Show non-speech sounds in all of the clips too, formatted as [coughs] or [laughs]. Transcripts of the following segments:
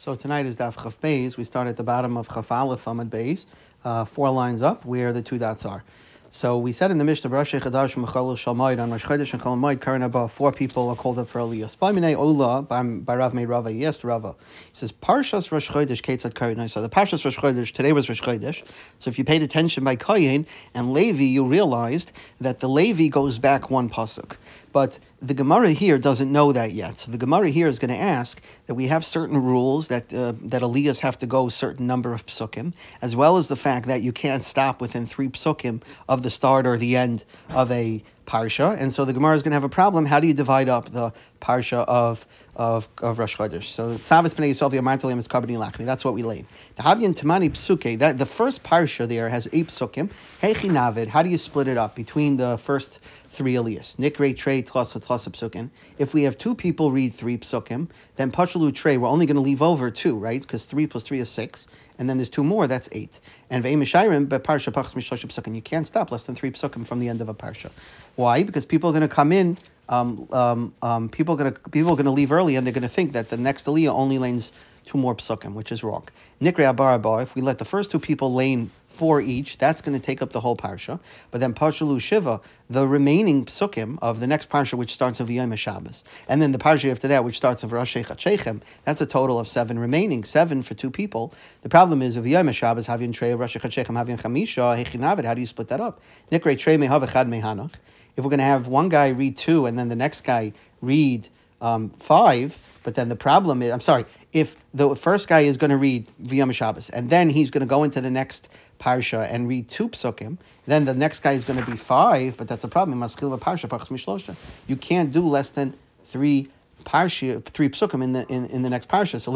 So tonight is Daf Chaf Beis. We start at the bottom of Chaf Aleph Amad Beis, uh, four lines up where the two dots are. So we said in the Mishnah, Rosh Chadash Mechalel Shalmaid on Rosh Chodesh and Chalamoid Karanaba, four people are called up for Aliyah. Spamine Ola by Rav Meir Rava. Yes, Rava. He says Parshas Rosh Chodesh Ketzat Karin. So the Parshas Rosh Chodesh today was Rosh Chodesh. So if you paid attention by Koyin and Levi, you realized that the Levi goes back one pasuk. But the Gemara here doesn't know that yet. So the Gemara here is going to ask that we have certain rules that uh, that Aliyahs have to go a certain number of psukim, as well as the fact that you can't stop within three psukim of the start or the end of a parsha. And so the Gemara is going to have a problem. How do you divide up the parsha of of, of Rosh Chodesh? So Tzavis Bnei Yisrael V'Yamartalim is Karbani Lachmi. That's what we laid. The Havyan Tamani Psuke. That the first parsha there has eight psukim. Hechi Navid. How do you split it up between the first three Elias. Nikre Trey Tlasa Tlasa Psukim. If we have two people read three Psukim, then Pashalu Trey, we're only going to leave over two, right? Because three plus three is six. And then there's two more, that's eight. And Ve'im but Parsha Pachs Psukim. You can't stop less than three Psukim from the end of a Parsha. Why? Because people are going to come in um, um, um, people are going to people are to leave early, and they're going to think that the next aliyah only lanes two more psukim, which is wrong. Nikre abaraba. If we let the first two people lane four each. That's going to take up the whole parsha. But then Parshalu Shiva, the remaining psukim of the next parsha, which starts of Yom Shabbos, and then the parsha after that, which starts of Rosh Hashechem, that's a total of seven remaining, seven for two people. The problem is of Yom Shabbos, Havin Trey, Rosh Hashechem, Havin Chamisha, Hechinavid. How do you split that up? Nikre Trey Mehav Echad Mehanach. If we're going to have one guy read two and then the next guy read um, five, but then the problem is, I'm sorry, if the first guy is going to read V'yam Shabbos and then he's going to go into the next parsha and read two psukim, then the next guy is going to be five, but that's a problem. You can't do less than three parsha, three psukim in the in, in the next parsha. So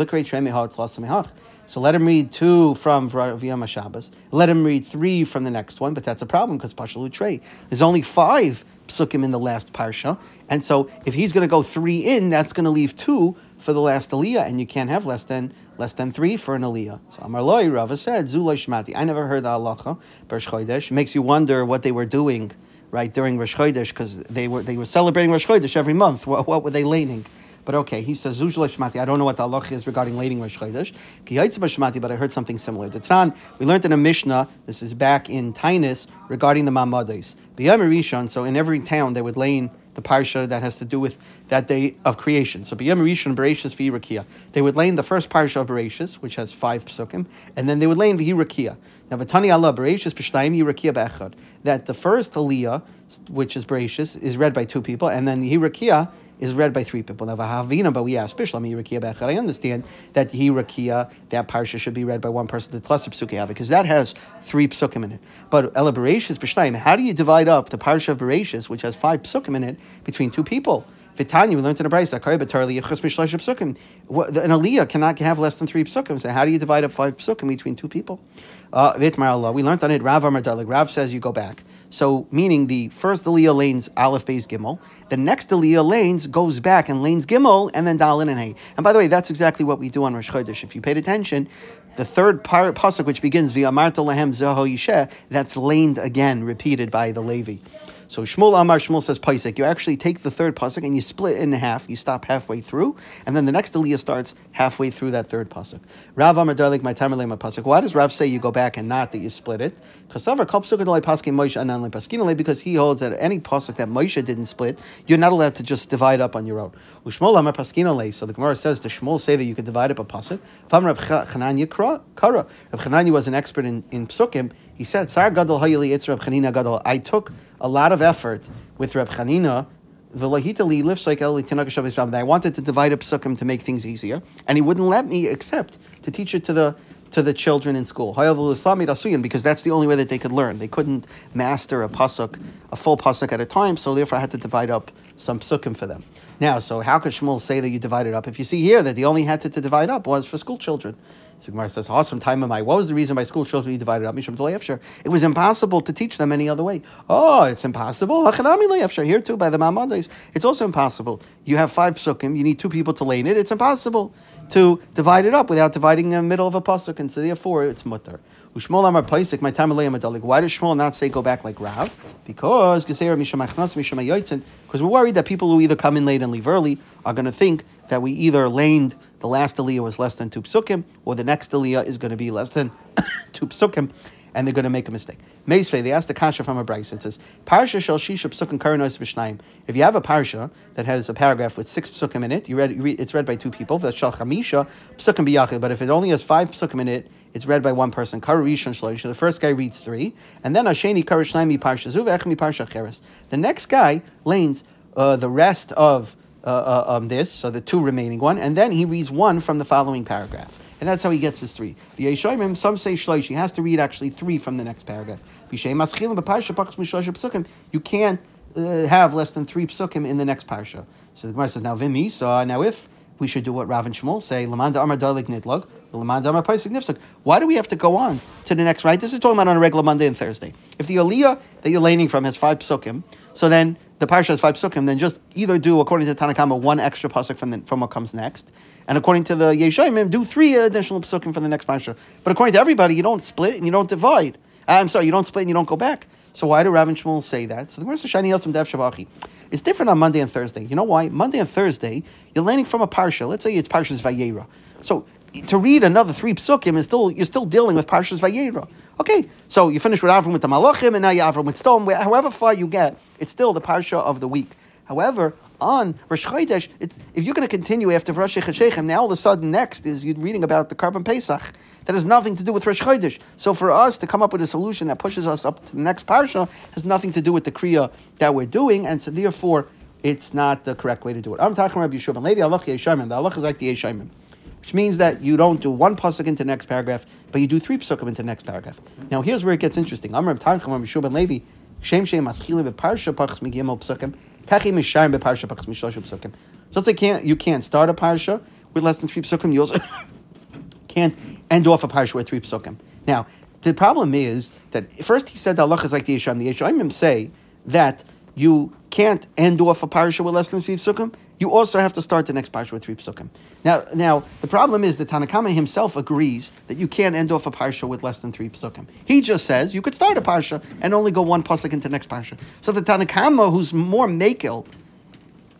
So let him read two from V'yam Shabbos. Let him read three from the next one, but that's a problem because parsha lutrei. There's only five psukim in the last parsha, and so if he's going to go three in, that's going to leave two for the last aliyah, and you can't have less than less than three for an aliyah. So Amar Loi Rava said, Zulay Shmati. I never heard the halacha, Rosh Chodesh. Makes you wonder what they were doing, right, during Rosh Chodesh, because they were they were celebrating Rosh Chodesh every month. What, what were they laning? But okay, he says Zuzla Shmati. I don't know what the halacha is regarding lading Rosh Chodesh. Shmati, but I heard something similar. The Tran, we learned in a Mishnah. This is back in Tainus regarding the Mamades. The Rishon. So in every town they would lane the parsha that has to do with that day of creation. So B'yam Rishon Bereshis V'Yirakia. They would lay in the first parsha of Bereshis, which has five psukim, and then they would lay in V'Yirakia. Now V'tani Allah Bereshis P'shtayim Yirakia Be'echad. That the first Aliyah, which is Bereshis, is read by two people, and then Yirakia is read by three people. Now, Vahavina, but we ask Bishlam Yirakia Bechad. I understand that Yirakia, that parsha should be read by one person, the plus psukim, because that has three psukim in it. But Elaboratius Bishnaim, how do you divide up the parsha of Bereshis, which has five psukim in it, between two people? Vitanya, we learned in a brayse, psukim. An aliyah cannot have less than three psukim. So how do you divide up five psukim between two people? Uh, we learned on it. Rav Amar Rav says you go back. So, meaning the first Aliyah lanes Aleph Beis Gimel, the next Aliyah lanes goes back and lanes Gimel, and then Dalin and Hay. And by the way, that's exactly what we do on Rosh Chodesh. If you paid attention, the third pasuk, which begins via Marta Lahem Zaho Yisheh, that's laned again, repeated by the Levi. So Shmuel Amar Shmuel says Paisik. You actually take the third pasuk and you split it in half. You stop halfway through, and then the next aliyah starts halfway through that third pasuk. Rav Amar Darlik my tamerle my pasuk. Why does Rav say you go back and not that you split it? Because he holds that any pasuk that Moshe didn't split, you're not allowed to just divide up on your own. So the Gemara says to Shmuel say that you could divide up a pasuk. Fam Rab Chananya Kara. Rab Chananya was an expert in, in psukim. He said, Sar Gadol. I took a lot of effort with Reb Chanina. That I wanted to divide up psukim to make things easier, and he wouldn't let me accept to teach it to the to the children in school. However, because that's the only way that they could learn. They couldn't master a pasuk, a full pasuk at a time, so therefore I had to divide up some psukim for them. Now, so how could Shmuel say that you divided up? If you see here that the only had to, to divide up was for school children. So Gemara says, awesome time of my. What was the reason why school children be divided up? It was impossible to teach them any other way. Oh, it's impossible. Here too, by the Mamades, it's also impossible. You have five psukim, you need two people to lay in it. It's impossible to divide it up without dividing in the middle of a pasuk, and so therefore it's mutter. Ushmol Amar Paisik, my time Why does Shmuel not say go back like Rav? Because because we're worried that people who either come in late and leave early are going to think that we either laned the last aliyah was less than two psukim, or the next aliyah is going to be less than [coughs] two psukim, and they're going to make a mistake. Meisvei, they asked the kasha from a brayse. It says, Parsha shel shisha psukim karanois b'shnayim. If you have a parsha that has a paragraph with six psukim in it, you read, you read it's read by two people. That's shal chamisha psukim biyachid. But if it only has five psukim in it, it's read by one person. Karishon. The first guy reads three, and then Asheni karishnayim parsha zu v'echmi parsha cheres. The next guy lanes uh, the rest of uh, uh, um, this, so the two remaining one, and then he reads one from the following paragraph. And that's how he gets his three. The Yeshoimim, some say shloish, he has to read actually three from the next paragraph. You can't uh, have less than three psukim in the next parsha. So the Gemara says, now vim saw, now if we should do what Rav and Shmuel say, Lamanda Lamanda. Why do we have to go on to the next, right? This is talking about on a regular Monday and Thursday. If the Aliyah that you're laning from has five psukim, so then the parsha has five psukim, then just either do, according to Tanakama, one extra pasuk from, the, from what comes next, and according to the Yeshayim, do three additional psukim from the next parsha. But according to everybody, you don't split and you don't divide. Uh, I'm sorry, you don't split and you don't go back. So why do Rav and Shmuel say that? So the Gemara says, Shani Yosem Dev Shavachi. It's different on Monday and Thursday. You know why? Monday and Thursday, you're landing from a parsha. Let's say it's Parshas Vayera. So to read another three psukim is still you're still dealing with Parshas Vayera. Okay, so you finish with Avram with the Malachim, and now you Avram with Stone. However far you get, it's still the parsha of the week. However, on Rosh Chodesh, it's if you're going to continue after Rosh Hashanah, now all of a sudden next is you're reading about the Korban Pesach. That has nothing to do with Rosh Chodesh. So for us to come up with a solution that pushes us up to the next parsha has nothing to do with the kriya that we're doing, and so therefore it's not the correct way to do it. I'm talking about Yeshua and Levi Allah Yeshayim. The Allah is like the Yeshayim, which means that you don't do one pasuk into the next paragraph, but you do three pasukim into the next paragraph. Now here's where it gets interesting. Yeshua and Levi. Shem Shem Maschilim beParsha Pachs Migimel Psukim. Kachi Mishayim beParsha Pachs Mishlosh Psukim. Just like can't you can't start a parsha with less than three psukim. You also [laughs] can't end off a parsha with three psukim. Now, the problem is that first he said that Allah is like the Yeshayim. The Yeshayim say that you can't end off a parsha with less than three psukim. You also have to start the next parsha with three psukim. Now, now the problem is that Tanakama himself agrees that you can't end off a parsha with less than three psukim. He just says you could start a parsha and only go one pasuk into the next parsha. So the Tanakama, who's more makil,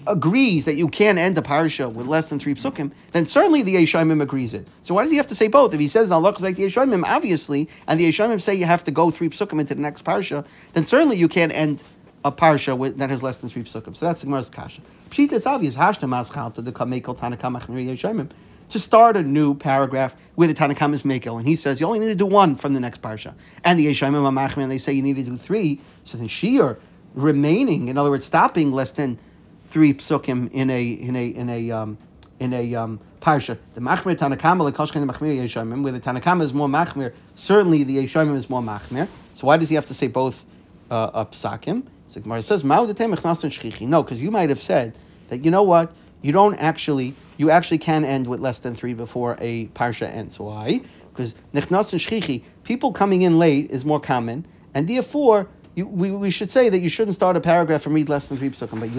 agrees that you can't end a parsha with less than three psukim, then certainly the Yeshayimim agrees it. So why does he have to say both? If he says is like the Yeshayimim, obviously, and the Yeshayimim say you have to go three psukim into the next parsha, then certainly you can't end a parsha that has less than three psukim. So that's the Gemara's kasha. Pshita, it's obvious. Hashta maschal to the kamekel tanakam. To start a new paragraph where the Tanakam is Mekel, and he says you only need to do one from the next parsha. And the Yeshayimim Amachman, they say you need to do three. So then Shiur remaining, in other words, stopping less than three psukim in a in a in a um, in a um, parsha. The machmir lekoshchen the machmir yeshayim, where the tanakama is more machmir. Certainly, the yeshayim is more machmir. So why does he have to say both uh, psakim? So Gemara says No, because you might have said that you know what you don't actually you actually can end with less than three before a parsha ends. Why? Because nechnas and shchichi, people coming in late is more common, and therefore you, we, we should say that you shouldn't start a paragraph and read less than three psukim. But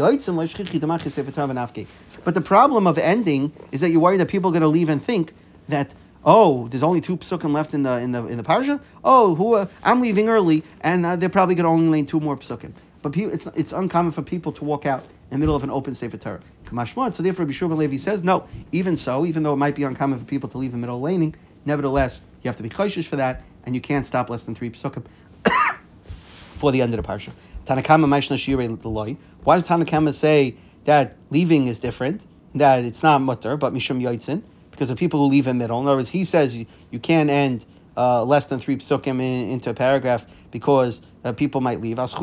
But the problem of ending is that you're worried that people are going to leave and think that oh, there's only two psukim left in the in the in the parsha. Oh, who uh, I'm leaving early, and uh, they're probably going to only lane two more psukim. But people, it's it's uncommon for people to walk out in the middle of an open sefer Torah. So therefore, Bishur Levi says no. Even so, even though it might be uncommon for people to leave in the middle laning, nevertheless, you have to be chayshish for that, and you can't stop less than three psukim [coughs] for the end of the parsha. Tanakama Maishna Shirei Loi. Why does Tanakama say that leaving is different? That it's not mutter, but Mishum Yoitzin, because of people who leave in middle. In other words, he says you, you can't end uh, less than three psukim in, into a paragraph because uh, people might leave. He says,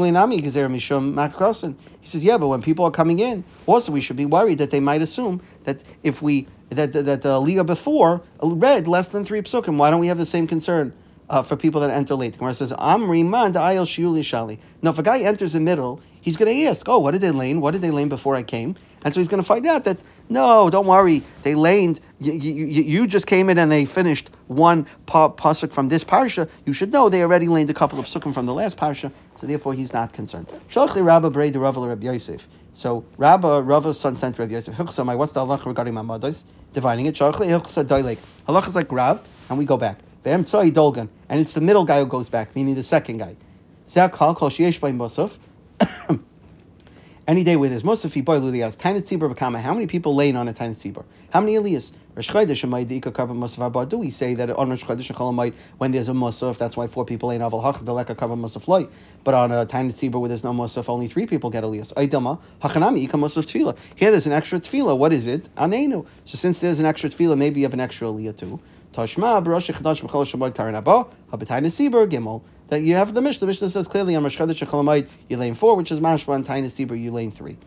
yeah, but when people are coming in, also we should be worried that they might assume that if we that that, the before read less than three psukim, why don't we have the same concern? uh, for people that enter late. The Gemara says, Amri man ayel shiuli shali. Now, if a guy enters the middle, he's going to ask, oh, what did they lane? What did they lane before I came? And so he's going to find out that, no, don't worry, they laned, you, you, just came in and they finished one pasuk from this parsha. You should know they already laned a couple of psukim from the last parsha, so therefore he's not concerned. Shalchli Rabba Brei the Rav Rabbi Yosef. So Rabba, Rava's son sent Rabbi Yosef. What's the halacha regarding Mamadas? Dividing it. Shalchli Hilchsa Doilik. Halacha is like Rav, and we go back. And it's the middle guy who goes back, meaning the second guy. [coughs] Any day with his Musafi boy Lulias, Tiny Tzibur Bakama. How many people laying on a Tiny Tzibur? How many Elias? Rosh Chodesh and Ma'idika Karban Musaf Abba. Do we say that on Rosh Chodesh Cholamite, when there's a Musaf, that's why four people laying Aval Hach, the Leka Karban Musaf Loy. But on a Tiny Tzibur where there's no Musaf, only three people get Elias. Aydama, Hachanami, Ika Musaf Tfila. Here there's an extra Tfila. What is it? Anenu. So since there's an extra Tfila, maybe you have an extra Elias too. Tashma, Barosh Chadash Mechol Shabbat Karan Abba, Tzibur Gimel that you have the Mishnah. The Mishnah says clearly on Rosh Chodesh Cholamayit you lane four, which is Mashba and Tiny Sibur you lane three.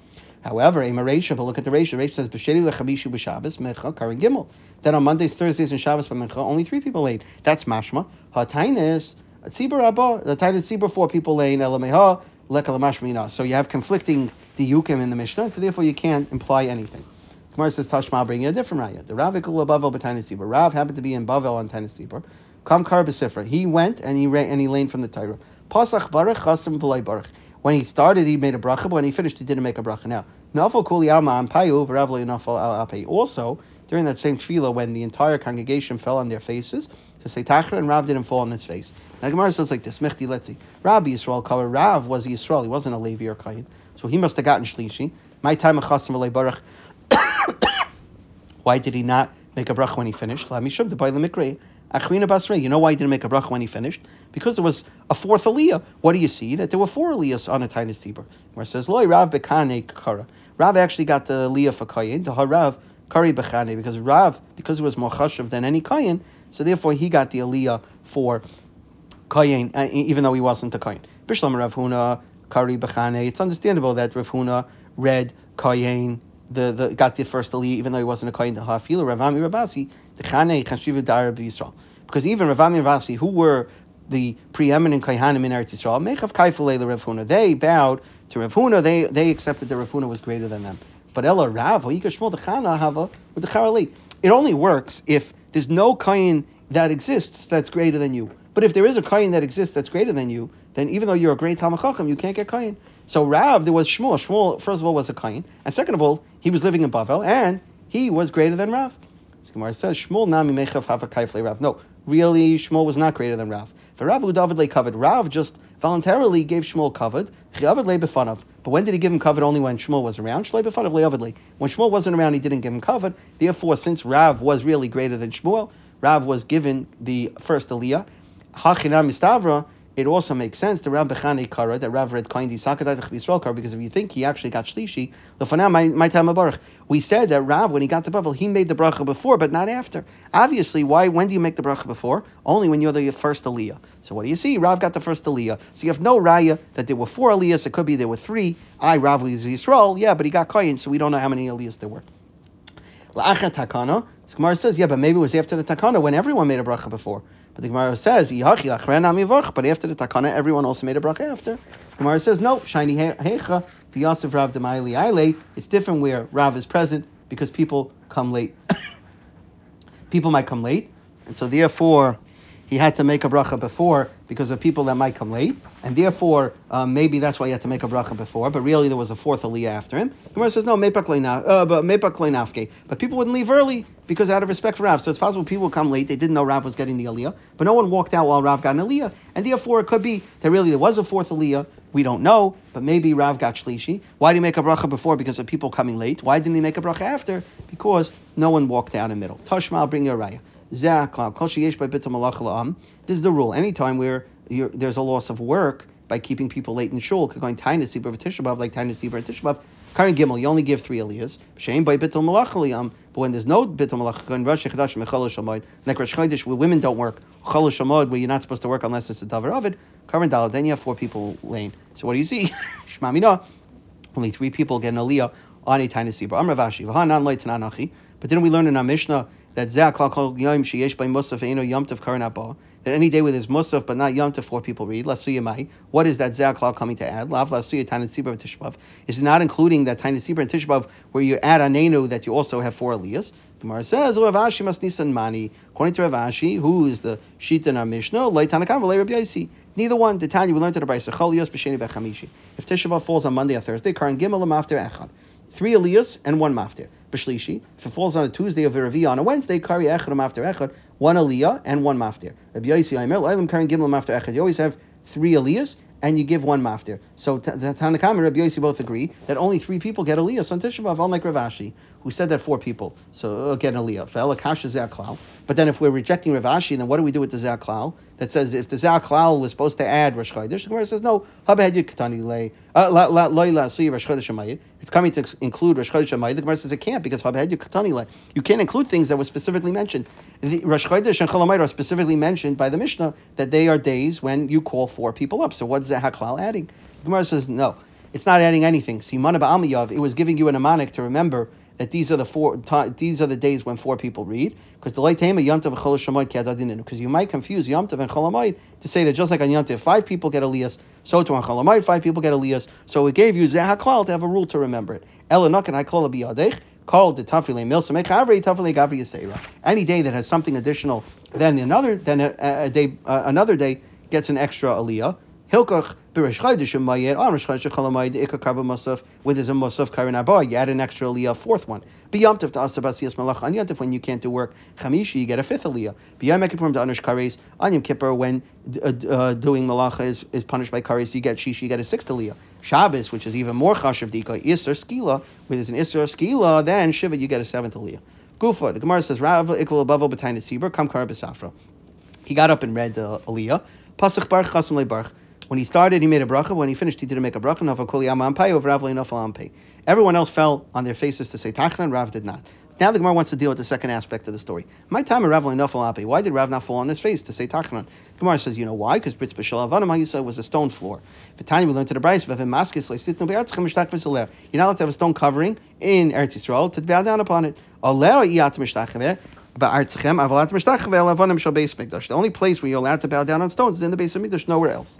However, a Maresha, but look at the ratio. Ratio says B'sheni lechamishu b'Shabbos mecha karin gimel. Then on Mondays, Thursdays, and Shabbos b'mecha only three people lane. That's mashma. Hatainis tzibur abba. The tainis tzibur four people lane. Elameha lekal mashmina. So you have conflicting diyukim in the Mishnah, so therefore you can't imply anything. Gemara says Tashma bringing a different raya. The Rav ikul Bavel tzibur. Rav happened to be in Bavel on tzibur. Kam kar. He went and he ran, and he laned from the Torah. Pasach baruch chasim v'lay baruch. When he started, he made a bracha, but when he finished, he didn't make a bracha. Now, nafal kuli al apay. Also, during that same tefillah, when the entire congregation fell on their faces, to say Tachra and Rav didn't fall on his face. Now Gemara says like this: Mechti see. Rabbi Yisrael cover Rav was Yisrael. He wasn't a Levi or Kayin, so he must have gotten shlishi. My time of v'lay baruch. Why did he not make a bracha when he finished? Let me show the mikra. Achrina Basrei. You know why he didn't make a bracha when he finished? Because there was a fourth aliyah. What do you see? That there were four aliyahs on a tiny tibur. Where it says, Loi Rav Bekane Kara. Rav actually got the aliyah for Kayin, the Harav Kari Bechane, because Rav, because it was more chashav than any Kayin, so therefore he got the aliyah for Kayin, uh, even though he wasn't a Kayin. Bishlam Rav Huna Kari Bechane. It's understandable that Rav Huna read Kayin the, the got the first aliyah, even though he wasn't a kohen to hafil. Ravami Rabasi, the Chane Chashiva Dara Yisrael, because even Ravami Rabasi, who were the preeminent kohanim in Eretz Yisrael, Mechav Kaifulei Rav Huna, they bowed to Rav Huna. They they accepted that Rav Huna was greater than them. But Ella Rav, the Hava with the. It only works if there's no kohen that exists that's greater than you. But if there is a kohen that exists that's greater than you, then even though you're a great talmid you can't get kohen. So Rav, there was Shmuel. Shmuel, first of all, was a kohen, and second of all, he was living in Bavel, and he was greater than Rav. So Gemara says Shmuel nami mechav hava Rav. No, really, Shmuel was not greater than Rav. For Rav David lay covered. Rav just voluntarily gave Shmuel covered. Chavid lay befanav. But when did he give him covered? Only when Shmuel was around. Shlei befanav le'avidly. When Shmuel wasn't around, he didn't give him covered. Therefore, since Rav was really greater than Shmuel, Rav was given the first aliyah. Hachinam mistavra it also makes sense to Rav Bechane Kara that Rav read Kain Sakadai Yisrael Kara because if you think he actually got Shlishi, my my time of baruch. We said that Rav when he got the Bavel he made the bracha before but not after. Obviously, why? When do you make the bracha before? Only when you're the first aliyah. So what do you see? Rav got the first aliyah. So you have no raya that there were four aliyahs. It could be there were three. I Rav was Yisrael. Yeah, but he got Kain, so we don't know how many aliyahs there were. La'achat takana. So Gemara says, yeah, but maybe it was after the takana when everyone made a bracha before. But the Gemara says, but after the takana, everyone also made a bracha after. Gemara says, no, shiny hecha, the Yosef Rav Demaili. It's different where Rav is present because people come late. [laughs] people might come late, and so therefore he had to make a bracha before because of people that might come late, and therefore um, maybe that's why he had to make a bracha before. But really, there was a fourth aliyah after him. Gemara says no, mepak uh, but people wouldn't leave early because out of respect for Rav. So it's possible people come late. They didn't know Rav was getting the aliyah, but no one walked out while Rav got an aliyah, and therefore it could be that really there was a fourth aliyah. We don't know, but maybe Rav got shlishi. Why did he make a bracha before? Because of people coming late. Why didn't he make a bracha after? Because no one walked out in the middle. Tashma, I'll bring you a raya. This is the rule. Anytime where there's a loss of work by keeping people late in shul, going tiny sibur of Tishabov, like tiny sibur of Tishabov, Karin Gimel, you only give three aliyahs. Shame by bitul malach But when there's no bitul malach, going Rosh Chodesh mechol shamod, like Rosh Chodesh, where women don't work, chol shamod, where you're not supposed to work unless it's a davar of it. Karin Dalad, then you have four people lane. So what do you see? [laughs] Shmamina, only three people get an aliyah on a tiny sibur. Amravashi, v'hanan loy tananachi. But didn't we learn in our Mishnah that karen that any day with his musaf but not yom to four people read lasuyamai. What is that zaklal coming to add? Lav lasuya tiny sibra tishbav. Is not including that tiny and tishbav where you add anenu that you also have four aliyahs. Gemara says Rav Ashi must nisan mani. According to Rav Ashi, who is the sheet in our Mishnah, Yaisi. Neither one. The Tanya we learned in the Brayso. Cholios b'sheni b'chamishi. If Tisha falls on Monday or Thursday, Karan Gimel after Echad. Three aliyahs and one maftir. If it falls on a Tuesday or Viravi on a Wednesday, kari echad after echad, one aliyah and one maftir. Rabbi Yaisi Aimer, Eilim karin gimel after echad. You always have three aliyahs and you give one maftir. So the Tanakam and Rabbi Yossi both agree that only three people get aliyah on Tisha B'av, unlike Rav Ashi, who said that four people so again, aliyah. Fel akasha klal. But then if we're rejecting Rav Ashi, then what do we do with the klal? That says if the klal was supposed to add Rosh Chodesh, the Gemara says no. Uh, it's coming to include Rosh Chodesh Hamayid. The Gemara says it can't because you can't include things that were specifically mentioned. The Rosh Chodesh and Cholamayid are specifically mentioned by the Mishnah that they are days when you call four people up. So what's the Haklal adding? The Gemara says no. It's not adding anything. Simana ba'amiyav, it was giving you a mnemonic to remember that these are the four these are the days when four people read. Because the light time Yom Tov Chol because you might confuse Yom and Chol to say that just like on Yom five people get Elias so to on five people get Elias so it gave you Zehaklal to have a rule to remember it. Elanok Elanakan Haklal biyadech called the Tafile Mil Samech Havri Tafile Gavri Yisera. Any day that has something additional than another then a, a day uh, another day gets an extra Aliyah Hilkach b'Rosh Chodesh Mayed on Rosh Chodesh Chalamayid Ikar Karba Musaf with his Musaf Karin Abba. You add an extra aliyah, fourth one. B'Yomtiv to Asabasias Malach on when you can't do work Chamishi you get a fifth aliyah. Kippurim to Anush Kares on Yom Kippur when uh, uh, doing malacha is, is punished by Kares you get Shishi you get a sixth aliyah. Shabbos which is even more chashav dika Isser Skila with his an Isser Skila then Shiva you get a seventh aliyah. Gufa the Gemara says Rav Ikval above B'Tayin Tzibur Kam Kar B'Safra. He got up and read the aliyah. Pasach Baruch Chasam Baruch. When he started, he made a bracha. When he finished, he didn't make a bracha. Everyone else fell on their faces to say tachlan. Rav did not. Now the Gemara wants to deal with the second aspect of the story. My time of Rav Nafal Why did Rav not fall on his face to say tachlan? Gemara says, you know why? Because Britz B'Shal Avanam was a stone floor. But Tanya we learned to the Bryce You're not allowed to have a stone covering in Eretz Yisrael to bow down upon it. The only place where you're allowed to bow down on stones is in the base of Mikdash, nowhere else.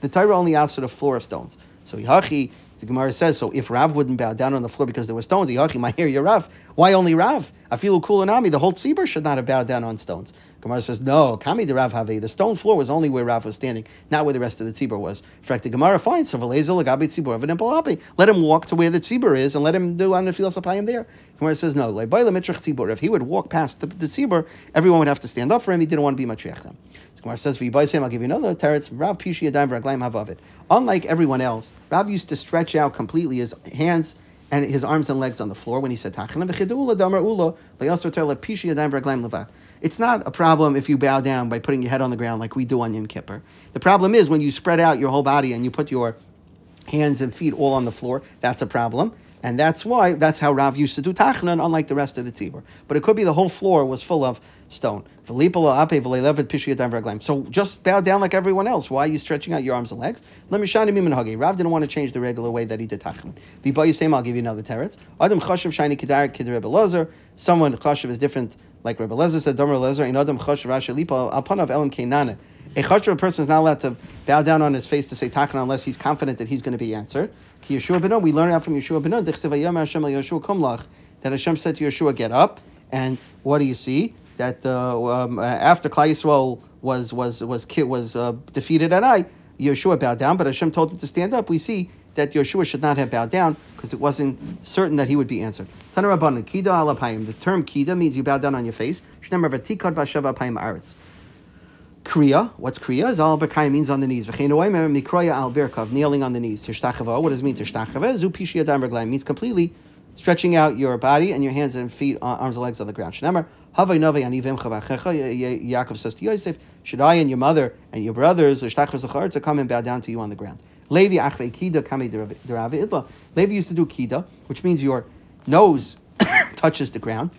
The Torah only asked for the floor of stones. So Yachi, the Gemara says, so if Rav wouldn't bow down on the floor because there were stones, Yachi, my hear your Rav. Why only Rav? I feel cool and Ami. The whole tzibur should not have bowed down on stones. Gemara says, no, Kami the Rav Have. The stone floor was only where Rav was standing, not where the rest of the tzibur was. Fact, the Gemara finds, so let him walk to where the tzibur is and let him do on the filas there. Gemara says, no, if he would walk past the, the tzibur, everyone would have to stand up for him. He didn't want to be matriach them. Gemara says, for you by Sam, I'll give you another teretz. Rav Pishi Yadayim Raglaim Havavit. Unlike everyone else, Rav used to stretch out completely his hands and his arms and legs on the floor when he said Tachanam It's not a problem if you bow down by putting your head on the ground like we do on Yom Kippur. The problem is when you spread out your whole body and you put your hands and feet all on the floor, that's a problem. And that's why, that's how Rav used to do tachnan, unlike the rest of the tzibur. But it could be the whole floor was full of stone. So just bow down like everyone else. Why are you stretching out your arms and legs? Let me shine him in huggy. Rav didn't want to change the regular way that he did tachman. I'll give you another teretz. Adam chashav shiny kedar kid Rebbe. Someone chashav is different, like Rebbe Lazar said. Domer Lazar in Adam chashav rasha lipa alpanav elam keinana. A chashav person is not allowed to bow down on his face to say tachman unless he's confident that he's going to be answered. Yeshua ben we learn out from Yeshua ben that Hashem said to Yeshua, "Get up." And what do you see? That uh, um, after Klal Yisrael was was was was uh, defeated at Ai, Yeshua bowed down, but Hashem told him to stand up. We see that Yeshua should not have bowed down because it wasn't certain that he would be answered. The term kida means you bow down on your face. Kriya, what's Kriya? Zal means on the knees. Mikroya al Birkov, kneeling on the knees. Tishtachava, what does it mean? Tishtachava, Zu Pishia means completely stretching out your body and your hands and feet, uh, arms and legs on the ground. Anivim Chavachecha, Yaakov says to Yosef, should I and your mother and your brothers, to come and bow down to you on the ground. Levi Kida Idla. Levi used to do Kida, which means your nose [coughs] touches the ground,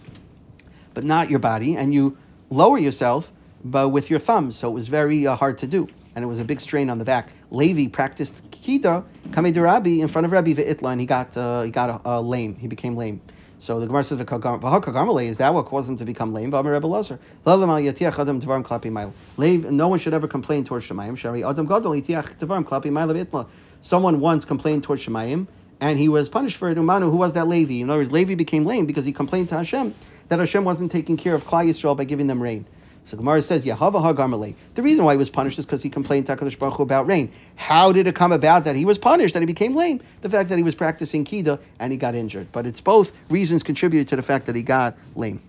but not your body, and you lower yourself but with your thumbs, so it was very uh, hard to do, and it was a big strain on the back. Levi practiced kida kamei Rabbi in front of Rabbi ve'itla, and he got uh, he got uh, lame. He became lame. So the Gemara says, "Is that what caused him to become lame?" No one should ever complain towards Shemayim. Someone once complained towards Shemayim, and he was punished for it. Umanu, who was that Levi? In other words, Levi became lame because he complained to Hashem that Hashem wasn't taking care of Klal Yisrael by giving them rain. So Gemara says, Yahava Hagarmale. The reason why he was punished is because he complained to HaKadosh Baruch Hu about rain. How did it come about that he was punished, that he became lame? The fact that he was practicing Kida and he got injured. But it's both reasons contributed to the fact that he got lame.